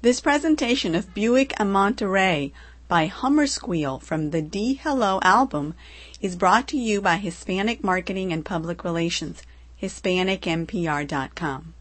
This presentation of Buick and Monterey by Hummer Squeal from the D Hello album is brought to you by Hispanic Marketing and Public Relations, HispanicMPR.com.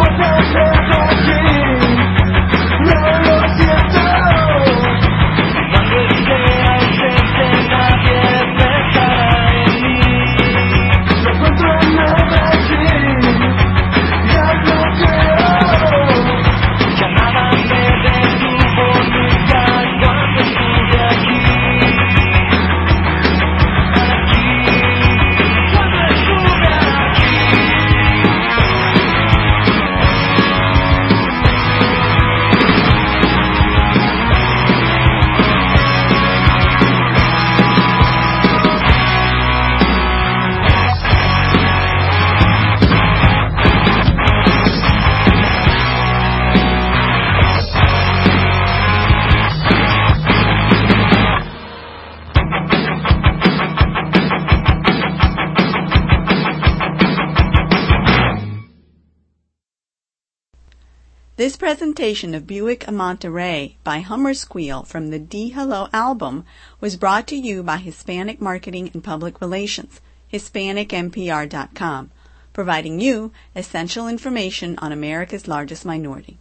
No puedo This presentation of Buick Monterey by Hummer Squeal from the D Hello album was brought to you by Hispanic Marketing and Public Relations, HispanicMPR.com, providing you essential information on America's largest minority.